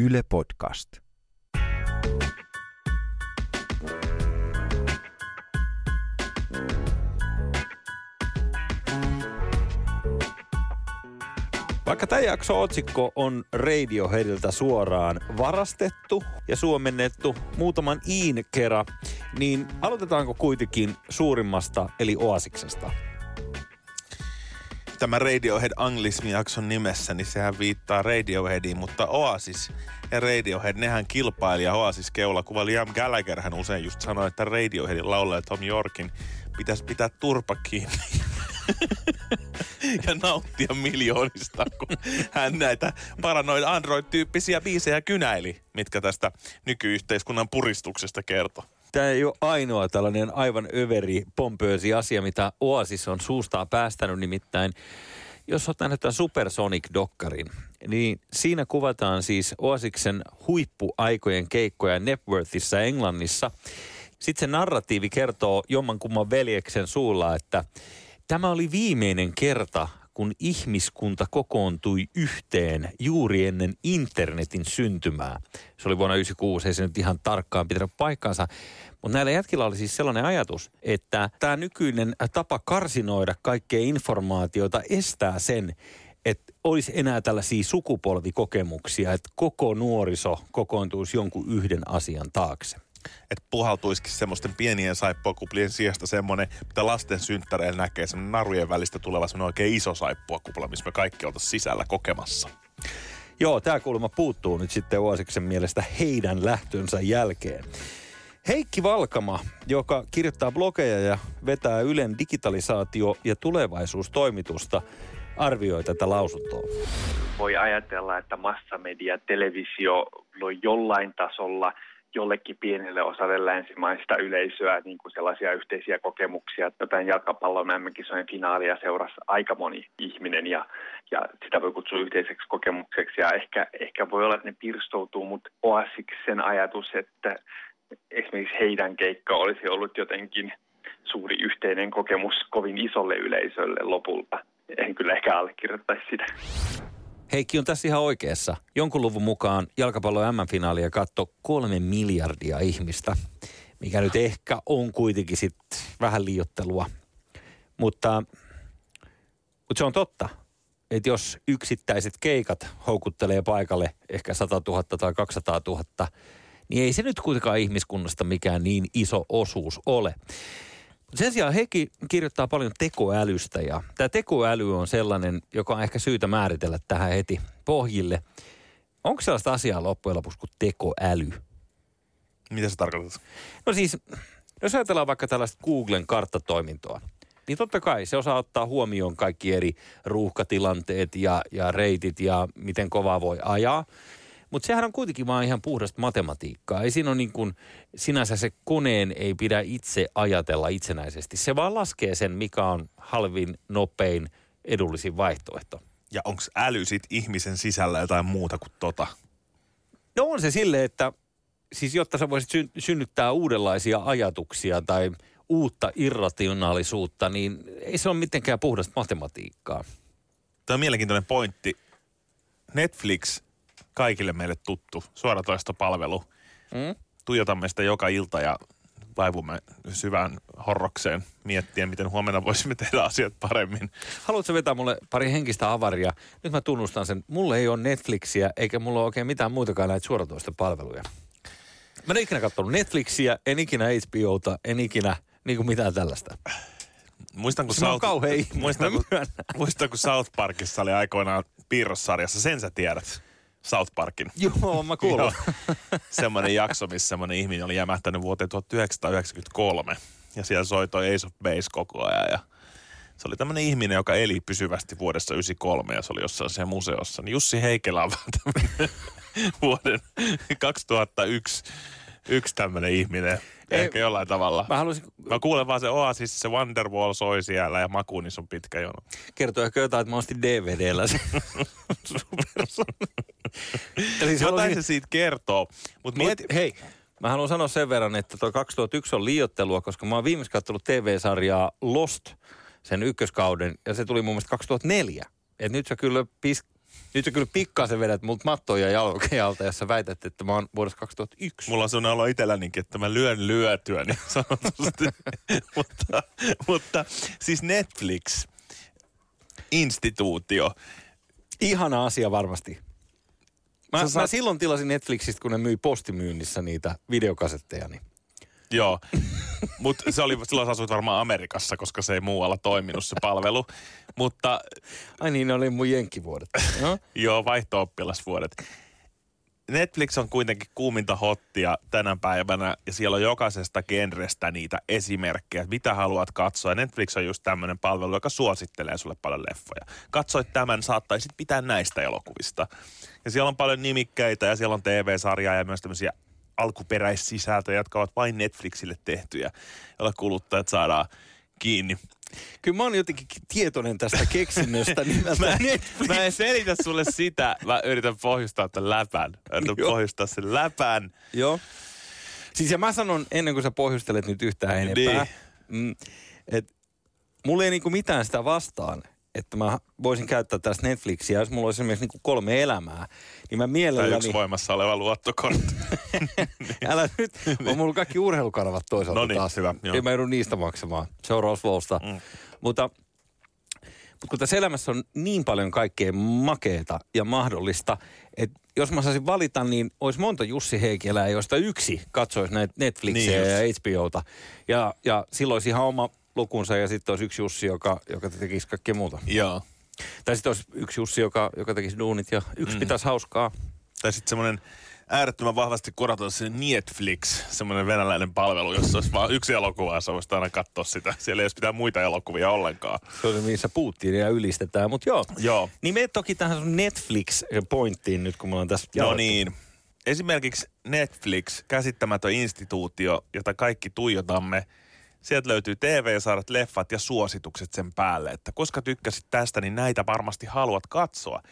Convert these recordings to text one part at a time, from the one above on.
Yle Podcast. Vaikka tämä jakso otsikko on Radioheadiltä suoraan varastettu ja suomennettu muutaman iin kerran, niin aloitetaanko kuitenkin suurimmasta eli Oasiksesta? Tämä Radiohead Anglismi-jakson nimessä, niin sehän viittaa Radioheadiin, mutta Oasis ja Radiohead, nehän kilpailija Oasis keulakuva Liam Gallagher hän usein just sanoi, että Radioheadin laulaja Tom Yorkin pitäisi pitää turpa kiinni ja nauttia miljoonista, kun hän näitä paranoid Android-tyyppisiä biisejä kynäili, mitkä tästä nykyyhteiskunnan puristuksesta kertoo. Tämä ei ole ainoa tällainen aivan överi, pompöösi asia, mitä Oasis on suustaa päästänyt nimittäin. Jos olet nähnyt tämän Supersonic-dokkarin, niin siinä kuvataan siis Oasiksen huippuaikojen keikkoja Nepworthissa Englannissa. Sitten se narratiivi kertoo jommankumman veljeksen suulla, että tämä oli viimeinen kerta, kun ihmiskunta kokoontui yhteen juuri ennen internetin syntymää. Se oli vuonna 1996, ei se nyt ihan tarkkaan pitänyt paikkaansa. Mutta näillä jätkillä oli siis sellainen ajatus, että tämä nykyinen tapa karsinoida kaikkea informaatiota estää sen, että olisi enää tällaisia sukupolvikokemuksia, että koko nuoriso kokoontuisi jonkun yhden asian taakse että puhaltuisikin semmoisten pienien saippuakuplien sijasta semmoinen, mitä lasten synttäreillä näkee, semmoinen narujen välistä tuleva semmoinen oikein iso saippuakupla, missä me kaikki oltaisiin sisällä kokemassa. Joo, tämä kulma puuttuu nyt sitten Oasiksen mielestä heidän lähtönsä jälkeen. Heikki Valkama, joka kirjoittaa blogeja ja vetää Ylen digitalisaatio- ja tulevaisuustoimitusta, arvioi tätä lausuntoa. Voi ajatella, että massamedia, televisio loi jollain tasolla – jollekin pienelle osalle länsimaista yleisöä niin kuin sellaisia yhteisiä kokemuksia. Jotain jalkapallon MM-kisojen finaalia seurasi aika moni ihminen ja, ja sitä voi kutsua yhteiseksi kokemukseksi. Ja ehkä, ehkä voi olla, että ne pirstoutuu, mutta Oasiksen ajatus, että esimerkiksi heidän keikka olisi ollut jotenkin suuri yhteinen kokemus kovin isolle yleisölle lopulta. En kyllä ehkä allekirjoittaisi sitä. Heikki on tässä ihan oikeassa. Jonkun luvun mukaan jalkapallon M-finaalia katto kolme miljardia ihmistä, mikä nyt ehkä on kuitenkin sit vähän liiottelua. Mutta, mutta se on totta, että jos yksittäiset keikat houkuttelee paikalle ehkä 100 000 tai 200 000, niin ei se nyt kuitenkaan ihmiskunnasta mikään niin iso osuus ole. Sen sijaan Heikki kirjoittaa paljon tekoälystä ja tämä tekoäly on sellainen, joka on ehkä syytä määritellä tähän heti pohjille. Onko sellaista asiaa loppujen lopuksi kuin tekoäly? Mitä se tarkoittaa? No siis, jos ajatellaan vaikka tällaista Googlen karttatoimintoa, niin totta kai se osaa ottaa huomioon kaikki eri ruuhkatilanteet ja, ja reitit ja miten kovaa voi ajaa. Mutta sehän on kuitenkin vaan ihan puhdasta matematiikkaa. Ei siinä ole niin kuin, sinänsä se koneen ei pidä itse ajatella itsenäisesti. Se vaan laskee sen, mikä on halvin, nopein, edullisin vaihtoehto. Ja onko äly sit ihmisen sisällä jotain muuta kuin tota? No on se silleen, että siis jotta sä voisit syn- synnyttää uudenlaisia ajatuksia tai uutta irrationaalisuutta, niin ei se ole mitenkään puhdasta matematiikkaa. Tämä on mielenkiintoinen pointti. Netflix kaikille meille tuttu suoratoistopalvelu. Mm? Tuijotamme sitä joka ilta ja vaivumme syvään horrokseen miettien, miten huomenna voisimme tehdä asiat paremmin. Haluatko vetää mulle pari henkistä avaria? Nyt mä tunnustan sen. Mulle ei ole Netflixiä eikä mulla ole oikein mitään muitakaan näitä suoratoistopalveluja. Mä en ikinä katsonut Netflixiä, en ikinä HBOta, en ikinä niin kuin mitään tällaista. Muistan, kun, South, muistan, kun, muistan, kun South Parkissa oli aikoinaan piirrossarjassa, sen sä tiedät. South Parkin. Joo, mä kuulun. semmoinen jakso, missä semmoinen ihminen oli jämähtänyt vuoteen 1993. Ja siellä soi toi Ace of Base koko ajan. Ja se oli tämmöinen ihminen, joka eli pysyvästi vuodessa 93 ja se oli jossain siellä museossa. Niin Jussi Heikelä on vähän vuoden 2001 yksi tämmöinen ihminen. Ei, Ehkä jollain tavalla. Mä, haluaisin... mä kuulen vaan se Oasis, se Wonderwall soi siellä ja Makuunis on pitkä jono. Kertoo ehkä jotain, että mä ostin DVDllä se Eli Jotain haluaisin... se siitä kertoo. Mut mieti... Hei, mä haluan sanoa sen verran, että tuo 2001 on liiottelua, koska mä oon viimeksi katsonut TV-sarjaa Lost, sen ykköskauden, ja se tuli mun mielestä 2004. Et nyt sä kyllä pis, Nyt sä kyllä pikkasen vedät mut mattoja jalkojen alta, jos sä väität, että mä oon vuodessa 2001. Mulla on sellainen olo itsellänikin, että mä lyön lyötyä niin sanotusti. mutta, mutta siis Netflix, instituutio. Ihana asia varmasti. Mä, saat- mä silloin tilasin Netflixistä, kun ne myi postimyynnissä niitä videokasetteja. Niin. Joo, mutta se oli, silloin asuit varmaan Amerikassa, koska se ei muualla toiminut se palvelu. Mutta Ai niin, ne oli mun jenkkivuodet. No? joo, vaihto-oppilasvuodet. Netflix on kuitenkin kuuminta hottia tänä päivänä ja siellä on jokaisesta genrestä niitä esimerkkejä, mitä haluat katsoa. Netflix on just tämmöinen palvelu, joka suosittelee sulle paljon leffoja. Katsoit tämän, saattaisit pitää näistä elokuvista. Ja siellä on paljon nimikkeitä ja siellä on TV-sarjaa ja myös tämmöisiä alkuperäissisältöjä, jotka ovat vain Netflixille tehtyjä, joilla kuluttajat saadaan kiinni. Kyllä mä oon jotenkin tietoinen tästä keksinnöstä nimeltä Mä, Netflix. mä en selitä sulle sitä, mä yritän pohjustaa tämän läpän. Yritän Joo. pohjustaa sen läpän. Joo. Siis ja mä sanon, ennen kuin sä pohjustelet nyt yhtään enempää, mm, että mulla ei niinku mitään sitä vastaan, että mä voisin käyttää tästä Netflixiä, jos mulla olisi esimerkiksi niinku kolme elämää, niin mä Tai mielelläni... yksi voimassa oleva luottokortti. Älä nyt, on mulla kaikki urheilukanavat toisaalta No niin, taas. hyvä, joo. Ei mä joudun niistä maksamaan seurauslousta. Mm. Mutta, mutta kun tässä elämässä on niin paljon kaikkea makeeta ja mahdollista, että jos mä saisin valita, niin olisi monta Jussi Heikelää, joista yksi katsoisi näitä Netflixejä Niin ja HBOta. Ja, ja silloin olisi ihan oma lukunsa ja sitten olisi yksi Jussi, joka, joka tekisi kaikkea muuta. Joo. Tai sitten olisi yksi Jussi, joka, joka tekisi duunit ja yksi mm. pitäisi hauskaa. Tai sitten semmoinen äärettömän vahvasti korotettu se Netflix, semmoinen venäläinen palvelu, jossa olisi vain yksi elokuva ja sä voisit aina katsoa sitä. Siellä ei olisi mitään muita elokuvia ollenkaan. Se on se, missä Putinia ylistetään, mutta joo. Joo. Niin me toki tähän sun Netflix-pointtiin nyt, kun me ollaan tässä No jauhettu. niin. Esimerkiksi Netflix, käsittämätön instituutio, jota kaikki tuijotamme. Sieltä löytyy TV-sarjat, leffat ja suositukset sen päälle. Että koska tykkäsit tästä, niin näitä varmasti haluat katsoa.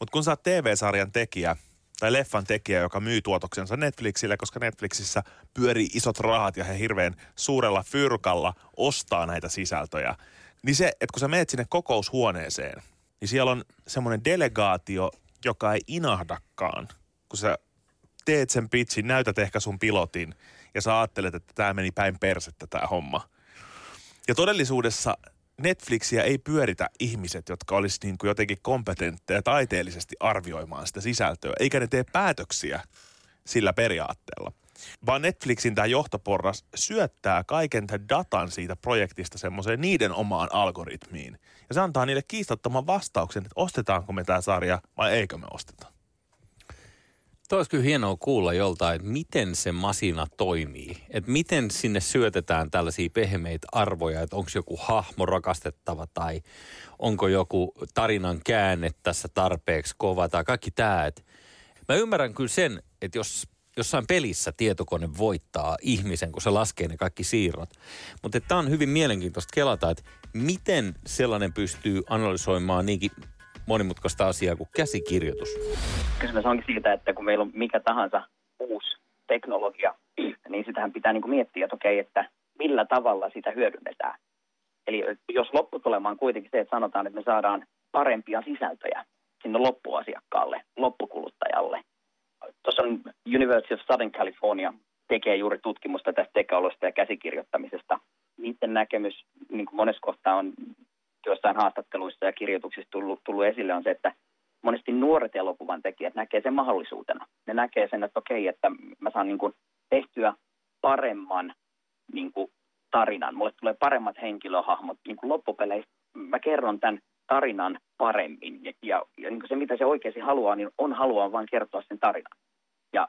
Mutta kun sä oot TV-sarjan tekijä tai leffan tekijä, joka myy tuotoksensa Netflixille, koska Netflixissä pyörii isot rahat ja he hirveän suurella fyrkalla ostaa näitä sisältöjä, niin se, että kun sä meet sinne kokoushuoneeseen, niin siellä on semmoinen delegaatio, joka ei inahdakaan, kun sä teet sen pitchin, näytät ehkä sun pilotin ja sä ajattelet, että tämä meni päin persettä tämä homma. Ja todellisuudessa Netflixiä ei pyöritä ihmiset, jotka olisi niin kuin jotenkin kompetentteja taiteellisesti arvioimaan sitä sisältöä, eikä ne tee päätöksiä sillä periaatteella. Vaan Netflixin tämä johtoporras syöttää kaiken tämän datan siitä projektista semmoiseen niiden omaan algoritmiin. Ja se antaa niille kiistattoman vastauksen, että ostetaanko me tämä sarja vai eikö me osteta. Toi olisi kyllä hienoa kuulla joltain, että miten se masina toimii. Että miten sinne syötetään tällaisia pehmeitä arvoja, että onko joku hahmo rakastettava tai onko joku tarinan käänne tässä tarpeeksi kova tai kaikki tämä. Et Mä ymmärrän kyllä sen, että jos jossain pelissä tietokone voittaa ihmisen, kun se laskee ne kaikki siirrot. Mutta tämä on hyvin mielenkiintoista kelata, että miten sellainen pystyy analysoimaan niinkin monimutkaista asiaa kuin käsikirjoitus. kysymys onkin siitä, että kun meillä on mikä tahansa uusi teknologia, niin sitähän pitää niin kuin miettiä, että okei, että millä tavalla sitä hyödynnetään. Eli jos lopputulema on kuitenkin se, että sanotaan, että me saadaan parempia sisältöjä sinne loppuasiakkaalle, loppukuluttajalle. Tuossa on University of Southern California tekee juuri tutkimusta tästä tekoälystä ja käsikirjoittamisesta. Niiden näkemys niin kuin monessa kohtaa on jossain haastatteluissa ja kirjoituksissa tullut, tullut esille on se, että monesti nuoret elokuvan tekijät näkee sen mahdollisuutena. Ne näkee sen, että okei, että mä saan niin kuin tehtyä paremman niin kuin tarinan. Mulle tulee paremmat henkilöhahmot niin kuin loppupeleissä. Mä kerron tämän tarinan paremmin. Ja, ja, ja niin kuin se, mitä se oikeasti haluaa, niin on haluaa vain kertoa sen tarinan. Ja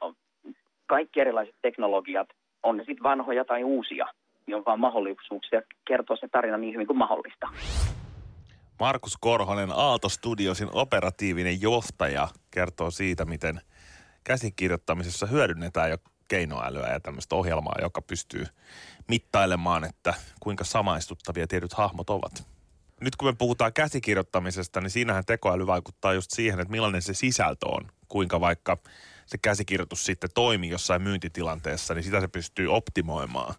kaikki erilaiset teknologiat, on ne sitten vanhoja tai uusia, niin on vaan mahdollisuuksia kertoa se tarina niin hyvin kuin mahdollista. Markus Korhonen, Aalto Studiosin operatiivinen johtaja, kertoo siitä, miten käsikirjoittamisessa hyödynnetään jo keinoälyä ja tämmöistä ohjelmaa, joka pystyy mittailemaan, että kuinka samaistuttavia tietyt hahmot ovat. Nyt kun me puhutaan käsikirjoittamisesta, niin siinähän tekoäly vaikuttaa just siihen, että millainen se sisältö on. Kuinka vaikka se käsikirjoitus sitten toimii jossain myyntitilanteessa, niin sitä se pystyy optimoimaan.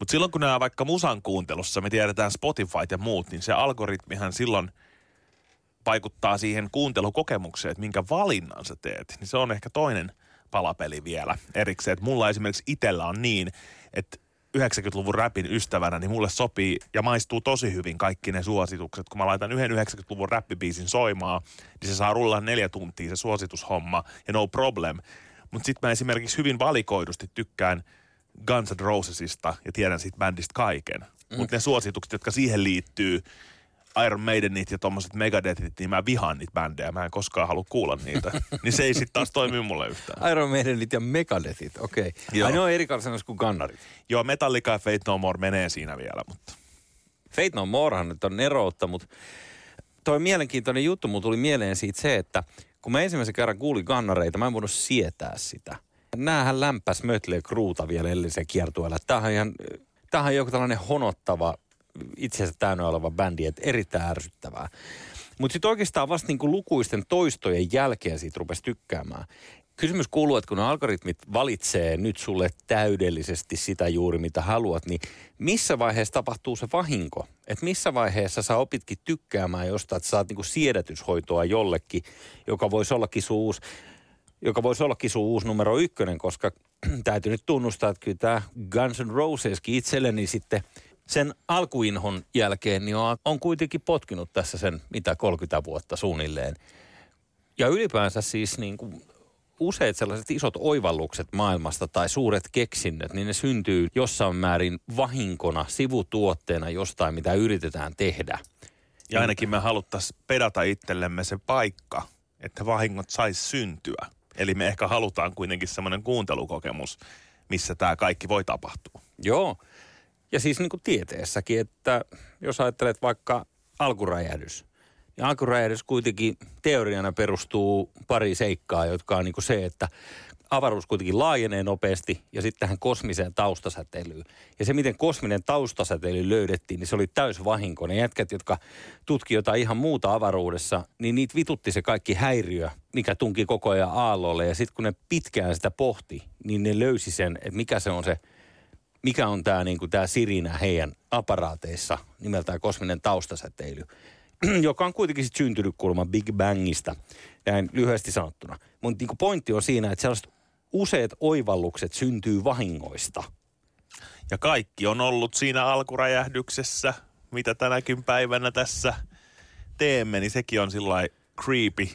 Mutta silloin kun nämä vaikka musan kuuntelussa, me tiedetään Spotify ja muut, niin se algoritmihan silloin vaikuttaa siihen kuuntelukokemukseen, että minkä valinnan sä teet, niin se on ehkä toinen palapeli vielä erikseen. Että mulla esimerkiksi itsellä on niin, että 90-luvun räpin ystävänä, niin mulle sopii ja maistuu tosi hyvin kaikki ne suositukset. Kun mä laitan yhden 90-luvun räppibiisin soimaan, niin se saa rullaa neljä tuntia se suositushomma ja no problem. Mutta sitten mä esimerkiksi hyvin valikoidusti tykkään Guns N' Rosesista ja tiedän siitä bändistä kaiken. Mm. Mutta ne suositukset, jotka siihen liittyy, Iron Maidenit ja tommoset Megadethit, niin mä vihaan niitä bändejä. Mä en koskaan halua kuulla niitä. niin se ei sitten taas toimi mulle yhtään. Iron Maidenit ja Megadethit, okei. Okay. Ai ne on eri kanssa kuin Gunnarit. Joo, Metallica ja Fate No More menee siinä vielä, mutta... Fate No Morehan nyt on eroutta, mutta toi mielenkiintoinen juttu, mulla tuli mieleen siitä se, että kun mä ensimmäisen kerran kuulin Gunnareita, mä en voinut sietää sitä. Näähän lämpäs Mötley Kruuta vielä ellisen kiertueella. Tämähän on ihan, tämähän on joku tällainen honottava itseensä täynnä oleva bändi, että erittäin ärsyttävää. Mutta sitten oikeastaan vasta niinku lukuisten toistojen jälkeen siitä rupesi tykkäämään. Kysymys kuuluu, että kun algoritmit valitsee nyt sulle täydellisesti sitä juuri, mitä haluat, niin missä vaiheessa tapahtuu se vahinko? Että missä vaiheessa sä opitkin tykkäämään jostain, että saat niinku siedätyshoitoa jollekin, joka voisi ollakin sun uusi, joka voisi ollakin sun uusi numero ykkönen, koska täytyy nyt tunnustaa, että kyllä tämä Guns N' Roseskin itselleni sitten – sen alkuinhon jälkeen niin on, on kuitenkin potkinut tässä sen mitä 30 vuotta suunnilleen. Ja ylipäänsä siis niin kuin useat sellaiset isot oivallukset maailmasta tai suuret keksinnöt, niin ne syntyy jossain määrin vahinkona, sivutuotteena jostain, mitä yritetään tehdä. Ja ainakin me haluttaisiin pedata itsellemme se paikka, että vahingot saisi syntyä. Eli me ehkä halutaan kuitenkin semmoinen kuuntelukokemus, missä tämä kaikki voi tapahtua. Joo. Ja siis niin kuin tieteessäkin, että jos ajattelet vaikka alkuräjähdys, niin alkuräjähdys kuitenkin teoriana perustuu pari seikkaa, jotka on niin kuin se, että avaruus kuitenkin laajenee nopeasti ja sitten tähän kosmiseen taustasäteilyyn. Ja se, miten kosminen taustasäteily löydettiin, niin se oli täys vahinko. Ne jätkät, jotka tutki jotain ihan muuta avaruudessa, niin niitä vitutti se kaikki häiriö, mikä tunki koko ajan aallolle. Ja sitten kun ne pitkään sitä pohti, niin ne löysi sen, että mikä se on se – mikä on tämä tää sirinä heidän aparaateissa nimeltään kosminen taustasäteily, joka on kuitenkin sit syntynyt kulma Big Bangista, näin lyhyesti sanottuna. Mutta niinku pointti on siinä, että sellaiset useat oivallukset syntyy vahingoista. Ja kaikki on ollut siinä alkuräjähdyksessä, mitä tänäkin päivänä tässä teemme, niin sekin on sillä creepy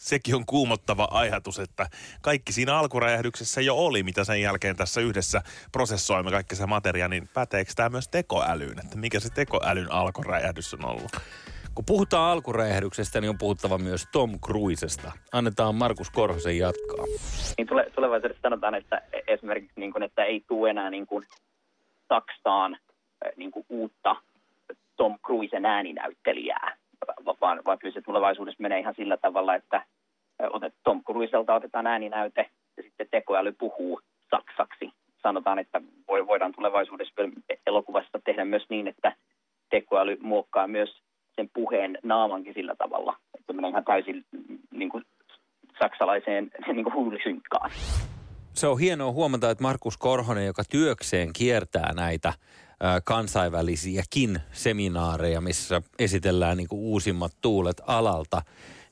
sekin on kuumottava ajatus, että kaikki siinä alkuräjähdyksessä jo oli, mitä sen jälkeen tässä yhdessä prosessoimme kaikki se materia, niin päteekö tämä myös tekoälyyn, että mikä se tekoälyn alkuräjähdys on ollut? Kun puhutaan alkuräjähdyksestä, niin on puhuttava myös Tom Cruisesta. Annetaan Markus Korhosen jatkaa. Niin tule, tulevaisuudessa sanotaan, että esimerkiksi niin kuin, että ei tule enää niin kuin Saksaan niin kuin uutta Tom Cruisen ääninäyttelijää vaan, vaan kyllä se tulevaisuudessa menee ihan sillä tavalla, että otet, Tom Cruiselta otetaan ääninäyte ja sitten tekoäly puhuu saksaksi. Sanotaan, että voi, voidaan tulevaisuudessa elokuvassa tehdä myös niin, että tekoäly muokkaa myös sen puheen naamankin sillä tavalla, että menee ihan täysin niin kuin, saksalaiseen niin kuin huulisynkkaan. Se on hienoa huomata, että Markus Korhonen, joka työkseen kiertää näitä kansainvälisiäkin seminaareja, missä esitellään niin kuin uusimmat tuulet alalta,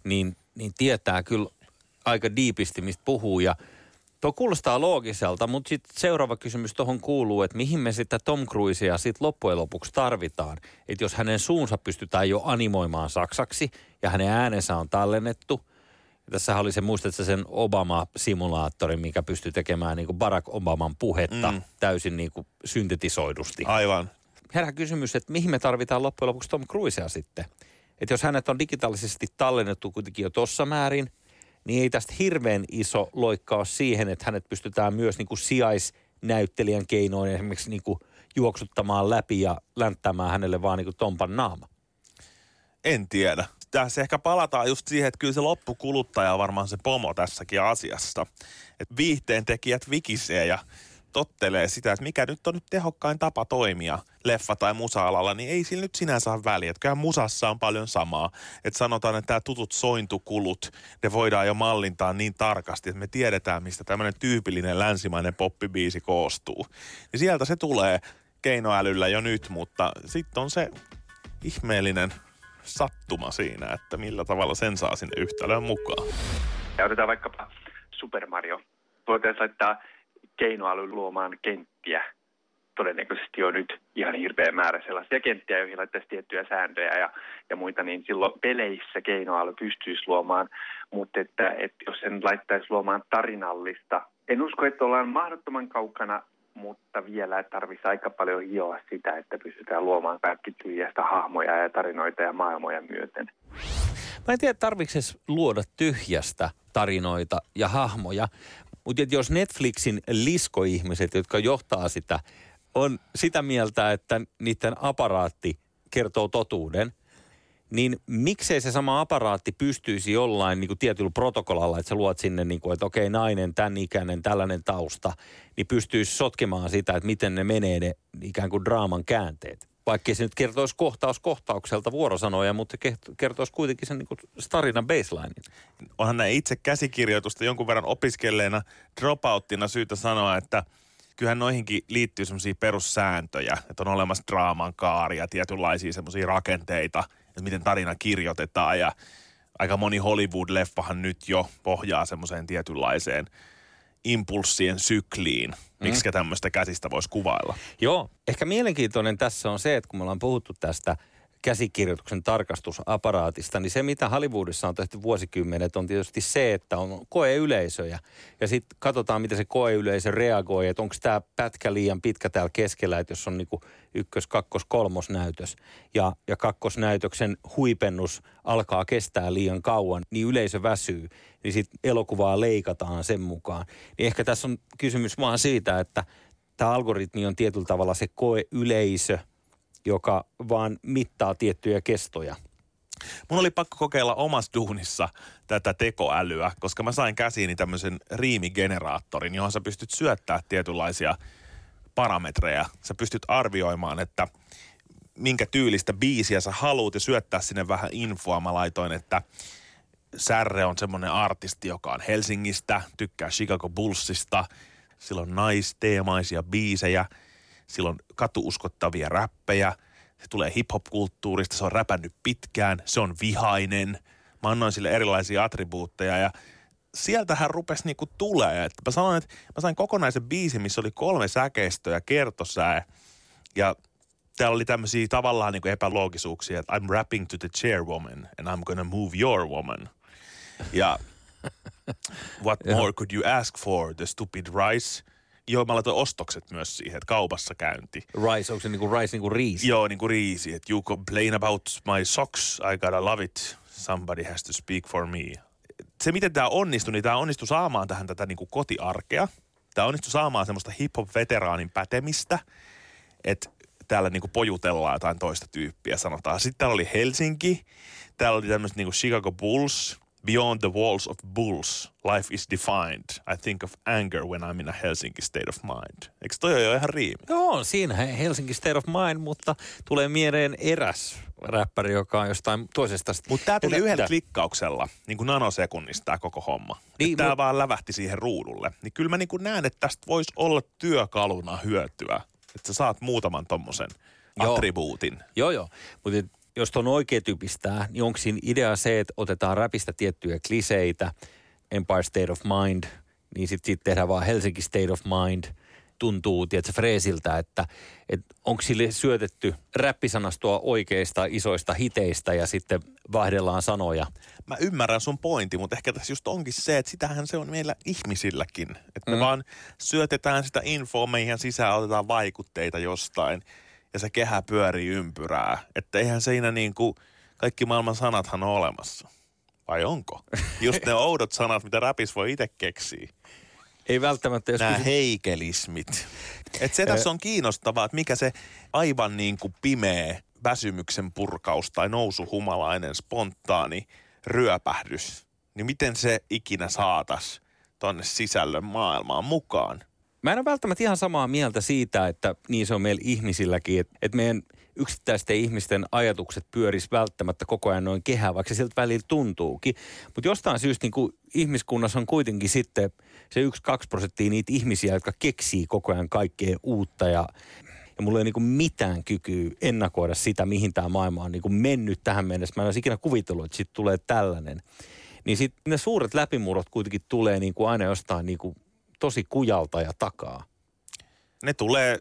niin, niin tietää kyllä aika diipisti, mistä puhuu. Ja tuo kuulostaa loogiselta, mutta sitten seuraava kysymys tuohon kuuluu, että mihin me sitä Tom Cruisea sitten loppujen lopuksi tarvitaan. Että jos hänen suunsa pystytään jo animoimaan saksaksi ja hänen äänensä on tallennettu – tässä oli se, muistatko sen Obama-simulaattori, mikä pystyy tekemään niin kuin Barack Obaman puhetta mm. täysin niin kuin syntetisoidusti. Aivan. Herää kysymys, että mihin me tarvitaan loppujen lopuksi Tom Cruisea sitten? Että jos hänet on digitaalisesti tallennettu kuitenkin jo tuossa määrin, niin ei tästä hirveän iso loikka ole siihen, että hänet pystytään myös niin kuin sijaisnäyttelijän keinoin esimerkiksi niin kuin juoksuttamaan läpi ja länttämään hänelle vaan niin kuin Tompan naama. En tiedä tässä ehkä palataan just siihen, että kyllä se loppukuluttaja on varmaan se pomo tässäkin asiassa. Että viihteen tekijät vikisee ja tottelee sitä, että mikä nyt on nyt tehokkain tapa toimia leffa- tai musa-alalla, niin ei sillä nyt sinänsä ole väliä. Että musassa on paljon samaa. Että sanotaan, että tämä tutut sointukulut, ne voidaan jo mallintaa niin tarkasti, että me tiedetään, mistä tämmöinen tyypillinen länsimainen poppibiisi koostuu. Niin sieltä se tulee keinoälyllä jo nyt, mutta sitten on se ihmeellinen sattuma siinä, että millä tavalla sen saa sinne yhtälöön mukaan. Ja otetaan vaikkapa Super Mario. Voitaisiin laittaa keinoäly luomaan kenttiä. Todennäköisesti on nyt ihan hirveä määrä sellaisia kenttiä, joihin laittaisi tiettyjä sääntöjä ja, ja muita, niin silloin peleissä keinoäly pystyisi luomaan, mutta että, että jos sen laittaisi luomaan tarinallista, en usko, että ollaan mahdottoman kaukana mutta vielä tarvitsisi aika paljon hioa sitä, että pystytään luomaan kaikki tyhjästä hahmoja ja tarinoita ja maailmoja myöten. Mä en tiedä, tarvitseeko luoda tyhjästä tarinoita ja hahmoja, mutta jos Netflixin liskoihmiset, jotka johtaa sitä, on sitä mieltä, että niiden aparaatti kertoo totuuden, niin miksei se sama aparaatti pystyisi jollain niin kuin tietyllä protokollalla, että sä luot sinne, niin kuin, että okei, nainen, tämän ikäinen, tällainen tausta, niin pystyisi sotkemaan sitä, että miten ne menee ne ikään kuin draaman käänteet. Vaikka se nyt kertoisi kohtaus kohtaukselta vuorosanoja, mutta kertoisi kuitenkin sen niin starinan baselinein. Onhan näin itse käsikirjoitusta jonkun verran opiskelleena dropouttina syytä sanoa, että kyllähän noihinkin liittyy semmoisia perussääntöjä, että on olemassa draaman kaaria, tietynlaisia semmoisia rakenteita – että miten tarina kirjoitetaan ja aika moni Hollywood-leffahan nyt jo pohjaa semmoiseen tietynlaiseen impulssien sykliin. Miksi mm. tämmöistä käsistä voisi kuvailla? Joo, ehkä mielenkiintoinen tässä on se, että kun me ollaan puhuttu tästä – käsikirjoituksen tarkastusaparaatista, niin se mitä Hollywoodissa on tehty vuosikymmenet on tietysti se, että on koeyleisöjä. Ja sitten katsotaan, miten se koeyleisö reagoi, että onko tämä pätkä liian pitkä täällä keskellä, että jos on niinku ykkös, kakkos, kolmos näytös ja, ja kakkosnäytöksen huipennus alkaa kestää liian kauan, niin yleisö väsyy, niin sitten elokuvaa leikataan sen mukaan. Niin ehkä tässä on kysymys vaan siitä, että tämä algoritmi on tietyllä tavalla se koeyleisö – joka vaan mittaa tiettyjä kestoja. Mun oli pakko kokeilla omassa duunissa tätä tekoälyä, koska mä sain käsiini tämmöisen riimigeneraattorin, johon sä pystyt syöttää tietynlaisia parametreja. Sä pystyt arvioimaan, että minkä tyylistä biisiä sä haluut ja syöttää sinne vähän infoa. Mä laitoin, että Särre on semmoinen artisti, joka on Helsingistä, tykkää Chicago Bullsista, sillä on naisteemaisia biisejä – sillä on katuuskottavia räppejä, se tulee hip-hop-kulttuurista, se on räpännyt pitkään, se on vihainen. Mä annoin sille erilaisia attribuutteja ja sieltähän rupesi niinku tulee. Et mä sanoin, että mä sain kokonaisen biisin, missä oli kolme säkeistöä ja kertosää. Ja täällä oli tämmöisiä tavallaan niinku epäloogisuuksia, että I'm rapping to the chairwoman and I'm gonna move your woman. Ja what more could you ask for, the stupid rice – Joo, mä laitoin ostokset myös siihen, että kaupassa käynti. Rice, onko se niinku rice niinku riisi? Joo, niinku riisi. Että you complain about my socks, I gotta love it. Somebody has to speak for me. Se, miten tämä onnistui, niin tämä onnistui saamaan tähän tätä niinku kotiarkea. Tämä onnistui saamaan semmoista hip-hop-veteraanin pätemistä, että täällä niinku pojutellaan jotain toista tyyppiä, sanotaan. Sitten täällä oli Helsinki, täällä oli tämmöiset niinku Chicago Bulls – Beyond the walls of bulls, life is defined. I think of anger when I'm in a Helsinki state of mind. Eikö toi ole jo ihan riimi? Joo, siinä Helsinki state of mind, mutta tulee mieleen eräs räppäri, joka on jostain toisesta. Mutta tämä tuli yhdellä klikkauksella, niin kuin nanosekunnista tämä koko homma. Niin, tämä mut... vaan lävähti siihen ruudulle. Niin kyllä mä niin kuin näen, että tästä voisi olla työkaluna hyötyä. Että sä saat muutaman tommosen attribuutin. Joo, joo. Mutta jos on oikein tyypistää, niin onko siinä idea se, että otetaan räpistä tiettyjä kliseitä, Empire State of Mind, niin sitten sit tehdään vaan Helsinki State of Mind, tuntuu tiedätkö, freesiltä, että, että onko sille syötetty räppisanastoa oikeista isoista hiteistä ja sitten vaihdellaan sanoja. Mä ymmärrän sun pointti, mutta ehkä tässä just onkin se, että sitähän se on meillä ihmisilläkin. Että me mm. vaan syötetään sitä infoa meidän sisään, otetaan vaikutteita jostain – ja se kehä pyörii ympyrää. Että eihän siinä niin kuin, kaikki maailman sanathan on olemassa. Vai onko? Just ne oudot sanat, mitä räpis voi itse keksiä. Ei välttämättä. Jos Nämä kysy... heikelismit. Et se tässä on kiinnostavaa, että mikä se aivan niin kuin pimeä väsymyksen purkaus tai nousuhumalainen spontaani ryöpähdys, niin miten se ikinä saatas tonne sisällön maailmaan mukaan? Mä en ole välttämättä ihan samaa mieltä siitä, että niin se on meillä ihmisilläkin, että, että meidän yksittäisten ihmisten ajatukset pyöris välttämättä koko ajan noin kehää, vaikka se siltä välillä tuntuukin. Mutta jostain syystä niin kuin ihmiskunnassa on kuitenkin sitten se 1-2 prosenttia niitä ihmisiä, jotka keksii koko ajan kaikkea uutta ja ja mulla ei niin kuin mitään kykyä ennakoida sitä, mihin tämä maailma on niin mennyt tähän mennessä. Mä en olisi ikinä kuvitellut, että sitten tulee tällainen. Niin sitten ne suuret läpimurrot kuitenkin tulee niin kuin aina jostain niin kuin tosi kujalta ja takaa. Ne tulee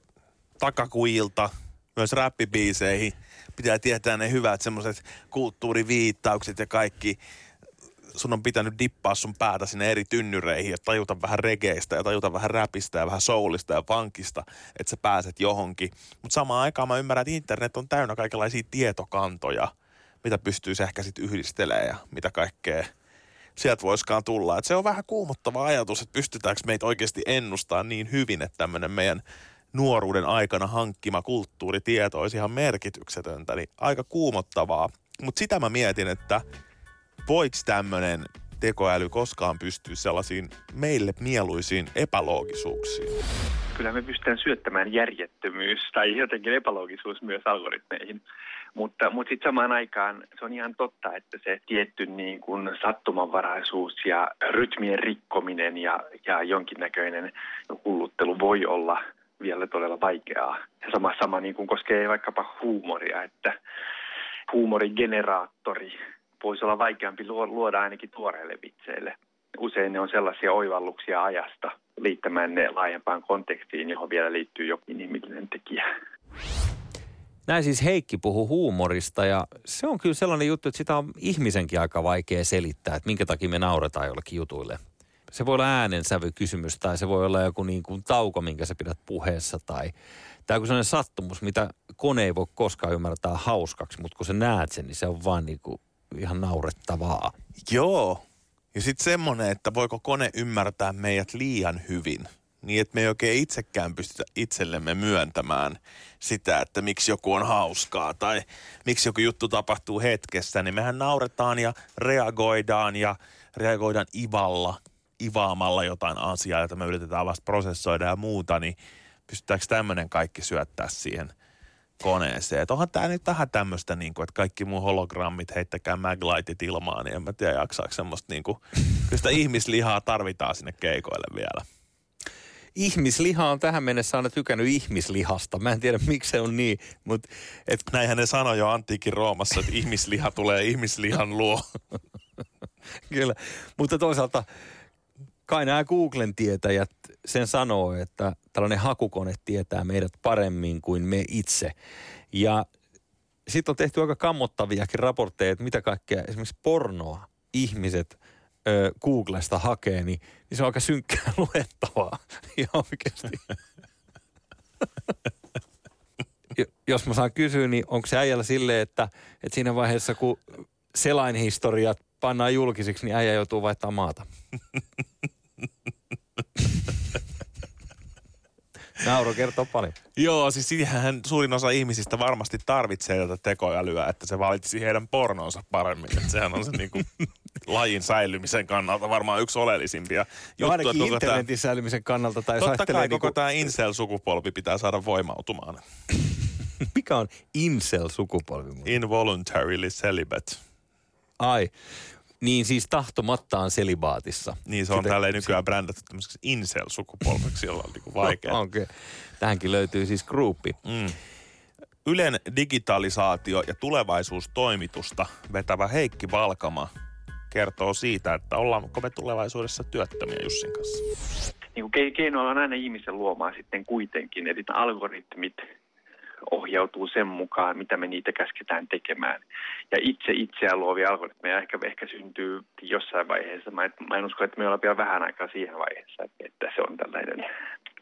takakuilta, myös räppibiiseihin. Pitää tietää ne hyvät semmoiset kulttuuriviittaukset ja kaikki sun on pitänyt dippaa sun päätä sinne eri tynnyreihin ja tajuta vähän regeistä ja tajuta vähän räpistä ja vähän soulista ja pankista, että sä pääset johonkin. Mutta samaan aikaan mä ymmärrän, että internet on täynnä kaikenlaisia tietokantoja, mitä pystyisi ehkä sitten yhdistelemään ja mitä kaikkea sieltä voiskaan tulla. Et se on vähän kuumottava ajatus, että pystytäänkö meitä oikeasti ennustaa niin hyvin, että tämmöinen meidän nuoruuden aikana hankkima kulttuuritieto olisi ihan merkityksetöntä, niin aika kuumottavaa. Mutta sitä mä mietin, että voiko tämmöinen tekoäly koskaan pystyä sellaisiin meille mieluisiin epäloogisuuksiin? Kyllä me pystytään syöttämään järjettömyys tai jotenkin epäloogisuus myös algoritmeihin. Mutta, mutta sitten samaan aikaan se on ihan totta, että se tietty niin kuin sattumanvaraisuus ja rytmien rikkominen ja, ja jonkinnäköinen hulluttelu voi olla vielä todella vaikeaa. Ja sama, sama niin kuin koskee vaikkapa huumoria, että huumorigeneraattori voisi olla vaikeampi luoda ainakin tuoreille vitseille. Usein ne on sellaisia oivalluksia ajasta liittämään ne laajempaan kontekstiin, johon vielä liittyy jokin inhimillinen tekijä. Näin siis Heikki puhuu huumorista ja se on kyllä sellainen juttu, että sitä on ihmisenkin aika vaikea selittää, että minkä takia me nauretaan jollekin jutuille. Se voi olla äänensävykysymys tai se voi olla joku niin kuin tauko, minkä sä pidät puheessa tai tämä on sellainen sattumus, mitä kone ei voi koskaan ymmärtää hauskaksi, mutta kun sä näet sen, niin se on vaan niin kuin ihan naurettavaa. Joo. Ja sitten semmoinen, että voiko kone ymmärtää meidät liian hyvin, niin että me ei oikein itsekään pystytä itsellemme myöntämään sitä, että miksi joku on hauskaa tai miksi joku juttu tapahtuu hetkessä, niin mehän nauretaan ja reagoidaan ja reagoidaan ivalla, ivaamalla jotain asiaa, jota me yritetään vasta prosessoida ja muuta, niin pystytäänkö tämmöinen kaikki syöttää siihen – koneeseen. Että onhan tämä nyt vähän tämmöistä, niin kuin, että kaikki mun hologrammit heittäkää maglightit ilmaan, niin en mä tiedä jaksaako semmoista, niin kuin, kyllä sitä ihmislihaa tarvitaan sinne keikoille vielä. Ihmisliha on tähän mennessä aina tykännyt ihmislihasta. Mä en tiedä, miksi se on niin, mutta... Et... Näinhän ne sanoi jo antiikin Roomassa, että ihmisliha tulee ihmislihan luo. Kyllä, mutta toisaalta kai nämä Googlen tietäjät sen sanoo, että tällainen hakukone tietää meidät paremmin kuin me itse. Ja sitten on tehty aika kammottaviakin raportteja, että mitä kaikkea esimerkiksi pornoa ihmiset ö, Googlesta hakee, niin, niin se on aika synkkää luettavaa. Ja oikeasti. Jos mä saan kysyä, niin onko se äijällä silleen, että, että siinä vaiheessa kun selainhistoriat pannaan julkisiksi, niin äijä joutuu vaihtamaan maata? Nauru kertoo paljon. Joo, siis siihenhän suurin osa ihmisistä varmasti tarvitsee tätä tekoälyä, että se valitsisi heidän pornonsa paremmin. Että sehän on se niinku lajin säilymisen kannalta varmaan yksi oleellisimpia no, ainakin internetin tämä, säilymisen kannalta. Tai totta kai niinku... koko tämä incel-sukupolvi pitää saada voimautumaan. Mikä on incel-sukupolvi? Involuntarily celibate. Ai, niin siis tahtomattaan selibaatissa. Niin se on Sitä, tälleen nykyään brändätty tämmöiseksi incel-sukupolveksi, jolla on niinku vaikea. Okei. Okay. Tähänkin löytyy siis gruppi. Mm. Ylen digitalisaatio- ja tulevaisuustoimitusta vetävä Heikki Valkama kertoo siitä, että ollaanko me tulevaisuudessa työttömiä Jussin kanssa. Niin keinoilla on aina ihmisen luomaan sitten kuitenkin, eli algoritmit ohjautuu sen mukaan, mitä me niitä käsketään tekemään. Ja itse itseään luovia algoritmeja ehkä, ehkä syntyy jossain vaiheessa. Mä, mä en usko, että me ollaan vielä vähän aikaa siihen vaiheessa, että se on tällainen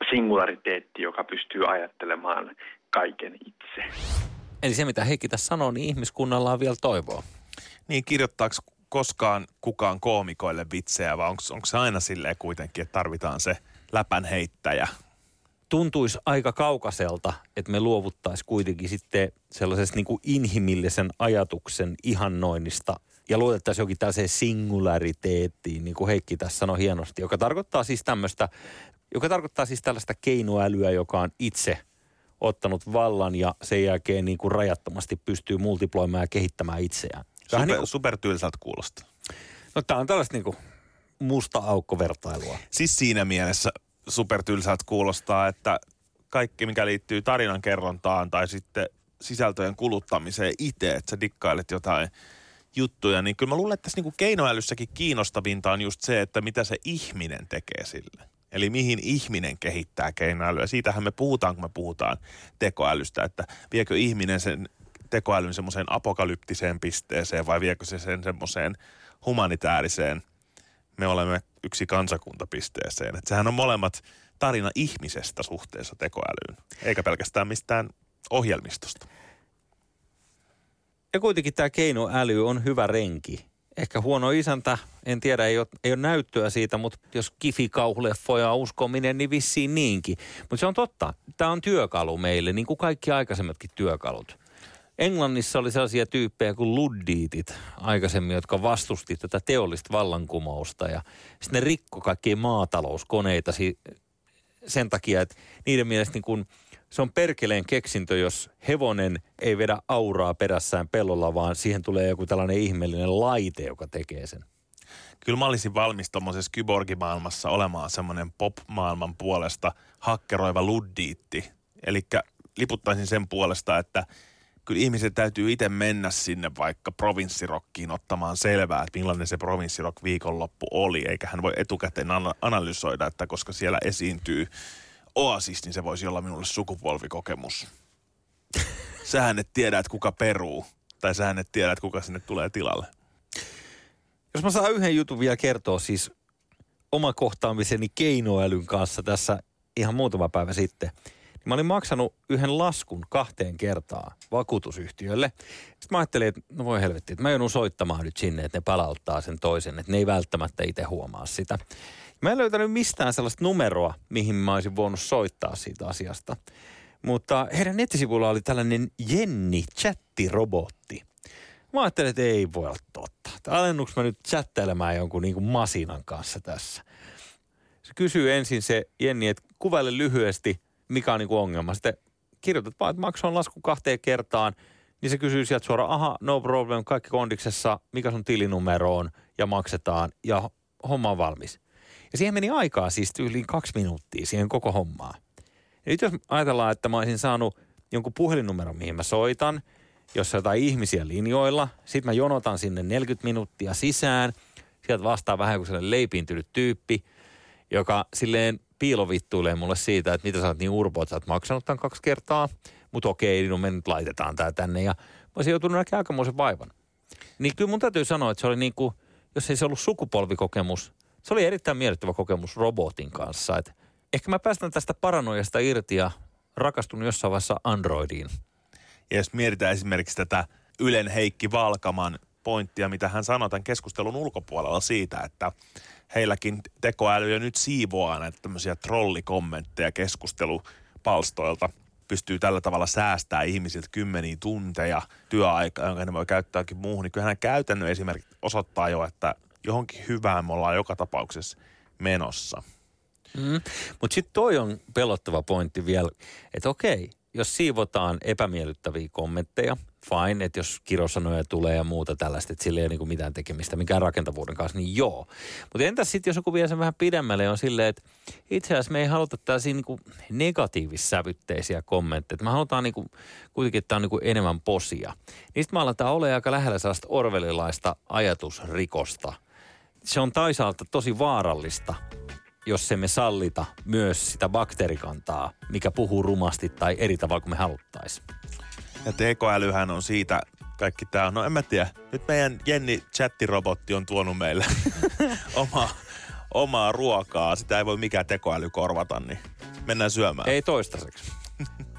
singulariteetti, joka pystyy ajattelemaan kaiken itse. Eli se, mitä Heikki tässä sanoo, niin ihmiskunnalla on vielä toivoa. Niin, kirjoittaako koskaan kukaan koomikoille vitsejä, vai onko se aina silleen kuitenkin, että tarvitaan se läpänheittäjä tuntuisi aika kaukaiselta, että me luovuttaisiin kuitenkin sitten sellaisesta niin kuin inhimillisen ajatuksen ihannoinnista ja luotettaisiin jokin tällaiseen singulariteettiin, niin kuin Heikki tässä sanoi hienosti, joka tarkoittaa siis tämmöistä, joka tarkoittaa siis tällaista keinoälyä, joka on itse ottanut vallan ja sen jälkeen niin kuin rajattomasti pystyy multiploimaan ja kehittämään itseään. Super, niin kuin, supertyylsältä kuulostaa. No tämä on tällaista niin kuin musta aukkovertailua. Siis siinä mielessä supertylsältä kuulostaa, että kaikki, mikä liittyy tarinan kerrontaan tai sitten sisältöjen kuluttamiseen itse, että sä dikkailet jotain juttuja, niin kyllä mä luulen, että tässä niin keinoälyssäkin kiinnostavinta on just se, että mitä se ihminen tekee sille. Eli mihin ihminen kehittää keinoälyä. Siitähän me puhutaan, kun me puhutaan tekoälystä, että viekö ihminen sen tekoälyn semmoiseen apokalyptiseen pisteeseen vai viekö se sen semmoiseen humanitaariseen, me olemme yksi kansakuntapisteeseen. Että sehän on molemmat tarina ihmisestä suhteessa tekoälyyn, eikä pelkästään mistään ohjelmistosta. Ja kuitenkin tämä keinoäly on hyvä renki. Ehkä huono isäntä, en tiedä, ei ole, ei ole näyttöä siitä, mutta jos kifikauhuleffoja uskominen, niin vissiin niinkin. Mutta se on totta, tämä on työkalu meille, niin kuin kaikki aikaisemmatkin työkalut. Englannissa oli sellaisia tyyppejä kuin luddiitit aikaisemmin, jotka vastusti tätä teollista vallankumousta ja sitten ne rikko kaikkia maatalouskoneita sen takia, että niiden mielestä niin kuin – se on perkeleen keksintö, jos hevonen ei vedä auraa perässään pellolla, vaan siihen tulee joku tällainen ihmeellinen laite, joka tekee sen. Kyllä mä olisin valmis tuommoisessa kyborgimaailmassa olemaan semmoinen pop-maailman puolesta hakkeroiva luddiitti. Eli liputtaisin sen puolesta, että kyllä ihmiset täytyy itse mennä sinne vaikka provinssirokkiin ottamaan selvää, että millainen se provinssirok viikonloppu oli, eikä hän voi etukäteen analysoida, että koska siellä esiintyy Oasis, niin se voisi olla minulle sukupolvikokemus. Sähän et tiedä, että kuka peruu. Tai sähän et tiedä, että kuka sinne tulee tilalle. Jos mä saan yhden jutun vielä kertoa siis oma kohtaamiseni keinoälyn kanssa tässä ihan muutama päivä sitten. Mä olin maksanut yhden laskun kahteen kertaan vakuutusyhtiölle. Sitten mä ajattelin, että no voi helvetti, että mä joudun soittamaan nyt sinne, että ne palauttaa sen toisen, että ne ei välttämättä itse huomaa sitä. Mä en löytänyt mistään sellaista numeroa, mihin mä olisin voinut soittaa siitä asiasta. Mutta heidän nettisivuilla oli tällainen Jenni chattirobotti. Mä ajattelin, että ei voi olla totta. Alennuks mä nyt chattailemaan jonkun niin kuin masinan kanssa tässä? Se kysyy ensin se Jenni, että kuvaile lyhyesti, mikä on niin kuin ongelma. Sitten kirjoitat vaan, että maksoin lasku kahteen kertaan, niin se kysyy sieltä suoraan, aha, no problem, kaikki kondiksessa, mikä sun tilinumero on, ja maksetaan, ja homma on valmis. Ja siihen meni aikaa siis yli kaksi minuuttia siihen koko hommaan. Ja nyt jos ajatellaan, että mä olisin saanut jonkun puhelinnumeron, mihin mä soitan, jossa jotain ihmisiä linjoilla, sitten mä jonotan sinne 40 minuuttia sisään, sieltä vastaa vähän kuin sellainen leipiintynyt tyyppi, joka silleen piilovittuilee mulle siitä, että mitä sä oot niin urpo, että sä oot maksanut tämän kaksi kertaa, mutta okei, no me nyt laitetaan tää tänne ja mä olisin joutunut näkemään aikamoisen vaivan. Niin kyllä mun täytyy sanoa, että se oli niin kuin, jos ei se ollut sukupolvikokemus, se oli erittäin miellyttävä kokemus robotin kanssa. Et ehkä mä päästän tästä paranoijasta irti ja rakastun jossain vaiheessa Androidiin. Ja jos mietitään esimerkiksi tätä Ylen Heikki Valkaman pointtia, mitä hän sanoi tämän keskustelun ulkopuolella siitä, että heilläkin tekoäly jo nyt siivoaa näitä tämmöisiä trollikommentteja keskustelupalstoilta pystyy tällä tavalla säästää ihmisiltä kymmeniä tunteja työaikaa, jonka ne voi käyttääkin muuhun, niin kyllähän käytännön esimerkki osoittaa jo, että johonkin hyvään me ollaan joka tapauksessa menossa. Mm. Mutta sitten toi on pelottava pointti vielä, että okei, jos siivotaan epämiellyttäviä kommentteja, fine, että jos kirosanoja tulee ja muuta tällaista, että sillä ei ole niinku mitään tekemistä mikään rakentavuuden kanssa, niin joo. Mutta entäs sitten, jos joku vie sen vähän pidemmälle, on silleen, että itse asiassa me ei haluta tällaisia niinku negatiivissävytteisiä kommentteja. Me halutaan niinku, kuitenkin, että tämä on niinku enemmän posia. Niistä me aletaan olla aika lähellä sellaista orvelilaista ajatusrikosta – se on toisaalta tosi vaarallista, jos se me sallita myös sitä bakteerikantaa, mikä puhuu rumasti tai eri tavalla kuin me haluttaisiin. Ja tekoälyhän on siitä kaikki tämä. No en mä tiedä. Nyt meidän Jenni chattirobotti on tuonut meille oma, omaa ruokaa. Sitä ei voi mikään tekoäly korvata, niin mennään syömään. Ei toistaiseksi.